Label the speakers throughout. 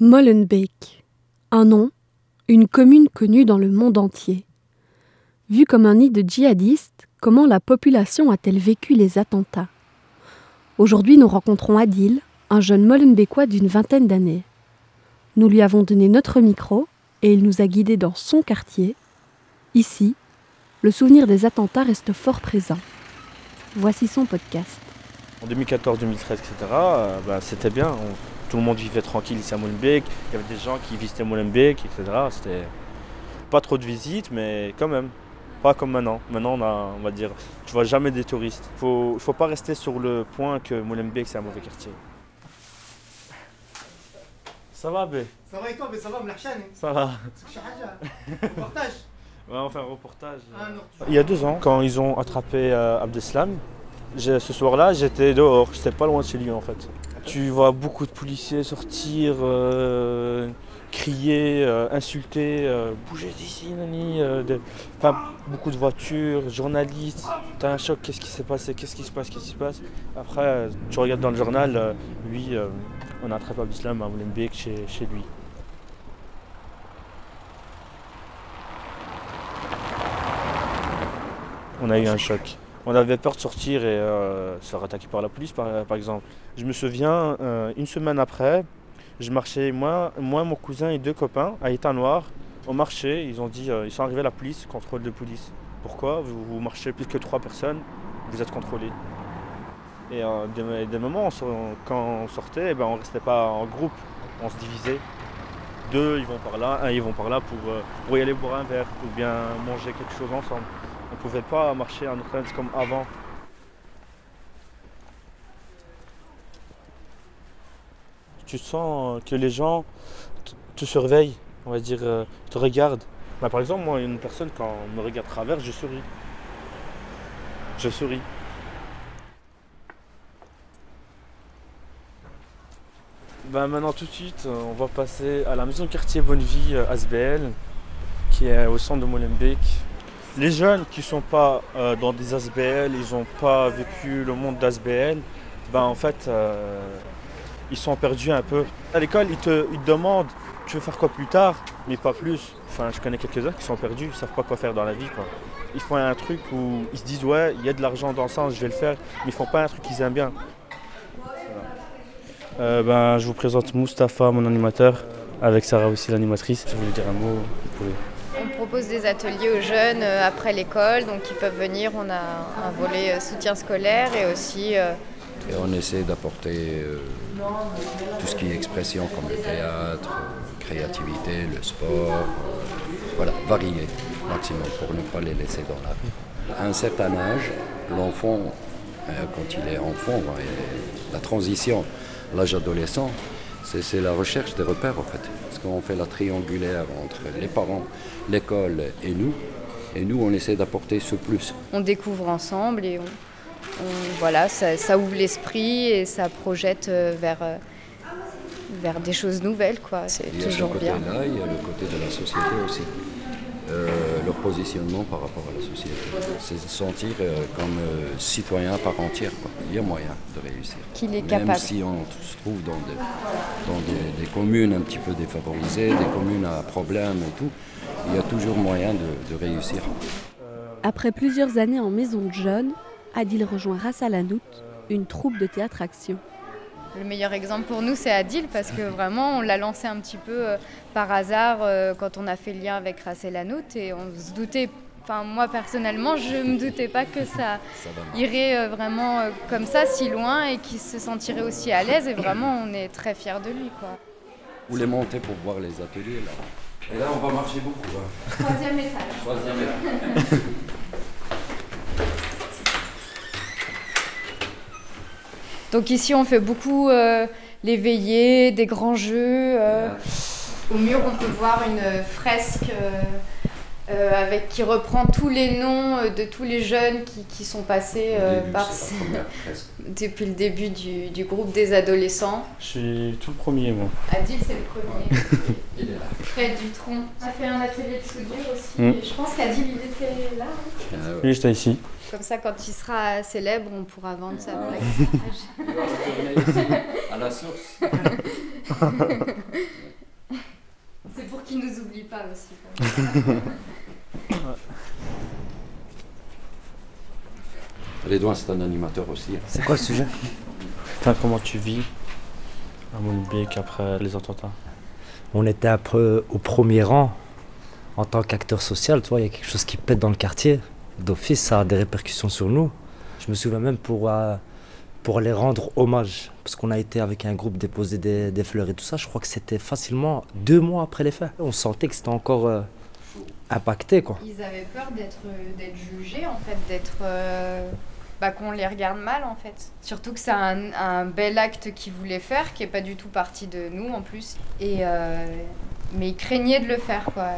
Speaker 1: Molenbeek. Un nom, une commune connue dans le monde entier. Vue comme un nid de djihadistes, comment la population a-t-elle vécu les attentats? Aujourd'hui, nous rencontrons Adil, un jeune Molenbeekois d'une vingtaine d'années. Nous lui avons donné notre micro et il nous a guidés dans son quartier. Ici, le souvenir des attentats reste fort présent. Voici son podcast.
Speaker 2: En 2014, 2013, etc., euh, bah, c'était bien. Tout le monde vivait tranquille ici à Molenbeek. Il y avait des gens qui visitaient Molenbeek, etc. C'était pas trop de visites, mais quand même. Pas comme maintenant. Maintenant, on, a, on va dire, tu vois jamais des touristes. Il faut, faut pas rester sur le point que Molenbeek, c'est un mauvais quartier. Ça va, Bé
Speaker 3: Ça va et toi Mais ça va, Mlahchane
Speaker 2: Ça va.
Speaker 3: Haja. Reportage
Speaker 2: Ouais, on fait un reportage.
Speaker 3: Ah
Speaker 2: Il y a deux ans, quand ils ont attrapé euh, Abdeslam, ce soir-là, j'étais dehors, j'étais pas loin de chez lui en fait. Tu vois beaucoup de policiers sortir, euh, crier, euh, insulter, euh, bouger d'ici, nani, euh, enfin, beaucoup de voitures, journalistes. T'as un choc, qu'est-ce qui s'est passé, qu'est-ce qui se passe, qu'est-ce qui se passe? Après, tu regardes dans le journal, lui, on a attrapé Abdeslam à Molenbeek chez, chez lui. On a eu un choc. On avait peur de sortir et euh, se faire attaquer par la police, par, exemple. Je me souviens, euh, une semaine après, je marchais, moi, moi, mon cousin et deux copains, à État Noir, au marché. Ils ont dit, euh, ils sont arrivés à la police, contrôle de police. Pourquoi? Vous, marchez plus que trois personnes, vous êtes contrôlés. Et euh, des, des moments, on quand on sortait, ben, on ne restait pas en groupe, on se divisait. Deux, ils vont par là, un, ils vont par là pour, pour y aller boire un verre ou bien manger quelque chose ensemble. On ne pouvait pas marcher en Ukraine comme avant. Tu sens que les gens te surveillent, on va dire, euh, te regardent. Bah, par exemple, moi, une personne, quand me regarde travers, je souris. Je souris. Bah, maintenant, tout de suite, on va passer à la maison quartier Bonnevie euh, ASBL, qui est au centre de Molenbeek. Les jeunes qui ne sont pas euh, dans des ASBL, ils n'ont pas vécu le monde d'ASBL, ben en fait, euh, ils sont perdus un peu. À l'école, ils te, demandent tu veux faire quoi plus tard, mais pas plus. Enfin, je connais quelques-uns qui sont perdus, ils ne savent pas quoi faire dans la vie. Quoi. Ils font un truc où ils se disent ouais, il y a de l'argent dans ça, je vais le faire, mais ils font pas un truc qu'ils aiment bien. Euh, ben, je vous présente Mustapha, mon animateur, avec Sarah aussi l'animatrice. Si vous voulez dire un mot, vous pouvez.
Speaker 4: On propose des ateliers aux jeunes euh, après l'école, donc ils peuvent venir. On a un volet euh, soutien scolaire et aussi euh,
Speaker 5: Et on essaie d'apporter tout ce qui est expression comme le théâtre, créativité, le sport, voilà, varier maximum pour ne pas les laisser dans la rue. À un certain âge, l'enfant, quand il est enfant, ouais, la transition, l'âge adolescent, c'est la recherche des repères en fait. Parce qu'on fait la triangulaire entre les parents, l'école et nous. Et nous, on essaie d'apporter ce plus.
Speaker 4: on découvre ensemble et on, on- voilà, ça, ça ouvre l'esprit et ça projette euh, vers, euh, vers des choses nouvelles. quoi. C'est
Speaker 5: Il y a ce
Speaker 4: toujours bien.
Speaker 5: côté-là, il y a le côté de la société aussi. Euh, leur positionnement par rapport à la société. C'est se sentir euh, comme euh, citoyen à part entière. quoi. Il y a moyen de réussir.
Speaker 4: Qu'il est
Speaker 5: Même
Speaker 4: capable.
Speaker 5: si on se trouve dans, des, dans des, des communes un petit peu défavorisées, des communes à problèmes et tout, il y a toujours moyen de, de réussir.
Speaker 1: Après plusieurs années en maison de jeunes, Adil rejoint Ras Al Hanout, une troupe de théâtre action.
Speaker 4: Le meilleur exemple pour nous, c'est Adil, parce que vraiment, on l'a lancé un petit peu euh, par hasard euh, quand on a fait le lien avec Racel Hanout et on se doutait. Enfin, moi personnellement, je ne me doutais pas que ça irait euh, vraiment euh, comme ça, si loin, et qu'il se sentirait aussi à l'aise. Et vraiment, on est très fiers de lui. Quoi.
Speaker 5: Vous les montez pour voir les ateliers là? Et là, on va marcher beaucoup. hein.
Speaker 4: Troisième étage.
Speaker 5: Troisième étape.
Speaker 4: Donc ici, on fait beaucoup euh, les veillées, des grands jeux. euh. Au mur, on peut voir une fresque euh, euh, avec, qui reprend tous les noms de tous les jeunes qui, qui sont passés euh,
Speaker 5: début,
Speaker 4: par
Speaker 5: c'est
Speaker 4: ce-
Speaker 5: la première fresque.
Speaker 4: depuis le début du, du groupe des adolescents.
Speaker 2: Je suis tout premier, moi.
Speaker 4: Adil, c'est le premier.
Speaker 5: Il est là.
Speaker 4: Fred Dutronc a fait un atelier de soudure aussi.
Speaker 2: Mm.
Speaker 4: Et Je pense qu'Adil, il était là. hein.
Speaker 5: Ah ouais.
Speaker 2: Oui, j'étais ici.
Speaker 4: Comme ça, quand il sera célèbre, on pourra vendre sa
Speaker 5: Ah.
Speaker 4: plaque.
Speaker 5: Il va retourner ici, à la source.
Speaker 4: ça aussi.
Speaker 5: Redouin, c'est un animateur aussi.
Speaker 6: C'est quoi le sujet?
Speaker 2: Enfin, comment tu vis? À Molenbeek après les attentats
Speaker 6: On était au premier rang en tant qu'acteur social, tu vois, il y a quelque chose qui pète dans le quartier. D'office, ça a des répercussions sur nous. Je me souviens même pour, euh, pour les rendre hommage, parce qu'on a été avec un groupe déposer des, des fleurs et tout ça, je crois que c'était facilement deux mois après les faits. On sentait que c'était encore euh, impacté, quoi.
Speaker 4: Ils avaient peur d'être jugés, en fait, d'être. euh, bah, qu'on les regarde mal, en fait. Surtout que c'est un, un bel acte qu'ils voulaient faire, qui est pas du tout parti de nous, en plus. Et. mais ils craignaient de le faire, quoi.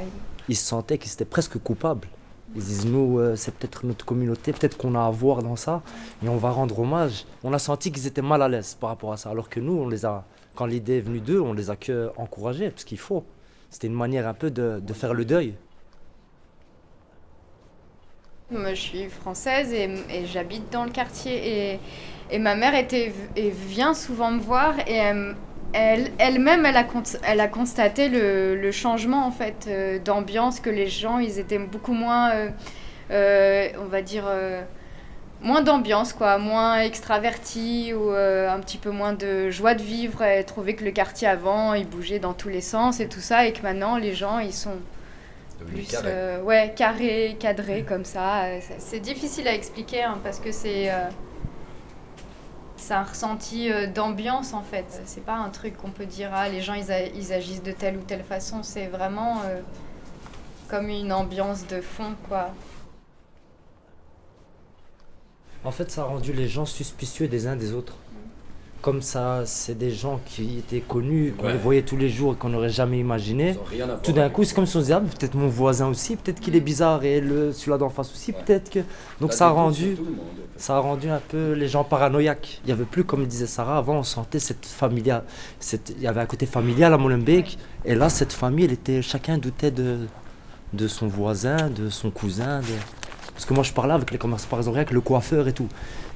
Speaker 6: Ils se sentaient qu'ils étaient presque coupables. Ils disent, nous, euh, c'est peut-être notre communauté, peut-être qu'on a à voir dans ça, et on va rendre hommage. On a senti qu'ils étaient mal à l'aise par rapport à ça, alors que nous, on les a, quand l'idée est venue d'eux, on les a que encouragés, parce qu'il faut. C'était une manière un peu de, de faire le deuil.
Speaker 4: Moi, je suis française et, j'habite dans le quartier. Et, et ma mère était, et vient souvent me voir et elle- elle- elle-même, elle, a elle a constaté le, le changement en fait euh, d'ambiance, que les gens, ils étaient beaucoup moins, euh, euh, on va dire, moins d'ambiance, quoi, moins extravertis ou un petit peu moins de joie de vivre. Elle trouvait que le quartier avant, il bougeait dans tous les sens et tout ça, et que maintenant, les gens, ils sont plus
Speaker 5: carré.
Speaker 4: ouais carré cadré comme ça c'est- difficile à expliquer hein, parce que c'est c'est un ressenti euh, d'ambiance en fait. C'est pas un truc qu'on peut dire ah les gens ils, agissent de telle ou telle façon. C'est vraiment euh, comme une ambiance de fond quoi.
Speaker 6: En fait, ça a rendu les gens suspicieux des uns des autres. Comme ça, c'est des gens qui étaient connus, qu'on
Speaker 5: Ouais.
Speaker 6: les voyait tous les jours et qu'on n'aurait jamais imaginé. Tout d'un coup, c'est comme si on se disait, ah, peut-être mon voisin aussi, peut-être qu'il est bizarre et le, celui-là d'en face aussi, peut-être que. Donc ça a rendu. Ça a rendu un peu les gens paranoïaques. Il n'y avait plus, comme disait Sarah, avant on sentait cette familiale. cette- Il y avait un côté familial à Molenbeek. Et là, cette famille, elle était, chacun doutait de, de son voisin, de son cousin. de- Parce que moi, je parlais avec les commerçants, par exemple, avec le coiffeur et tout.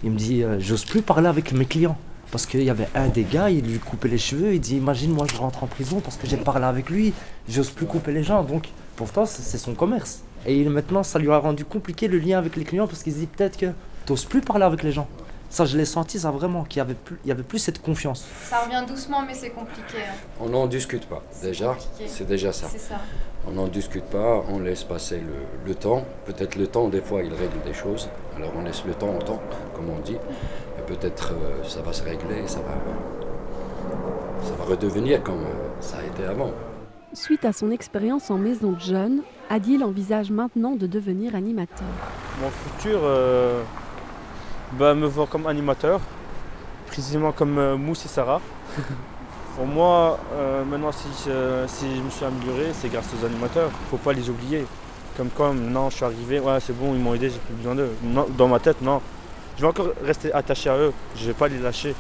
Speaker 6: Il me dit, euh, j'ose plus parler avec mes clients. Parce qu'il y avait un des gars, il lui coupait les cheveux. Il dit, imagine, moi, je rentre en prison parce que j'ai parlé avec lui. J'ose plus couper les gens. Donc, pourtant, c'est son commerce. Et il- maintenant, ça lui a rendu compliqué le lien avec les clients parce qu'il se dit peut-être que t'oses plus parler avec les gens. Ça, je l'ai senti, ça vraiment, qu'il y avait plus, il y avait plus cette confiance.
Speaker 4: ça revient doucement mais c'est compliqué hein.
Speaker 5: On n'en discute pas. Déjà, c'est déjà ça On n'en discute pas, on laisse passer le, le temps. Peut-être le temps, des fois, il règle des choses. Alors on laisse le temps au temps, comme on dit. Peut-être euh, ça va se régler, ça va, ça va redevenir comme euh, ça a été avant.
Speaker 1: Suite à son expérience en maison de jeunes, Adil envisage maintenant de devenir animateur.
Speaker 2: Mon futur, euh, bah, me voir comme animateur, précisément comme euh, Mousse et Sarah. Pour moi, euh, maintenant, si je, si je me suis amélioré, c'est grâce aux animateurs. faut pas les oublier. Comme comme, non, je suis arrivé, ouais, c'est bon, ils m'ont aidé, j'ai plus besoin d'eux. Dans ma tête, non. Je vais encore rester attaché à eux, je vais pas les lâcher.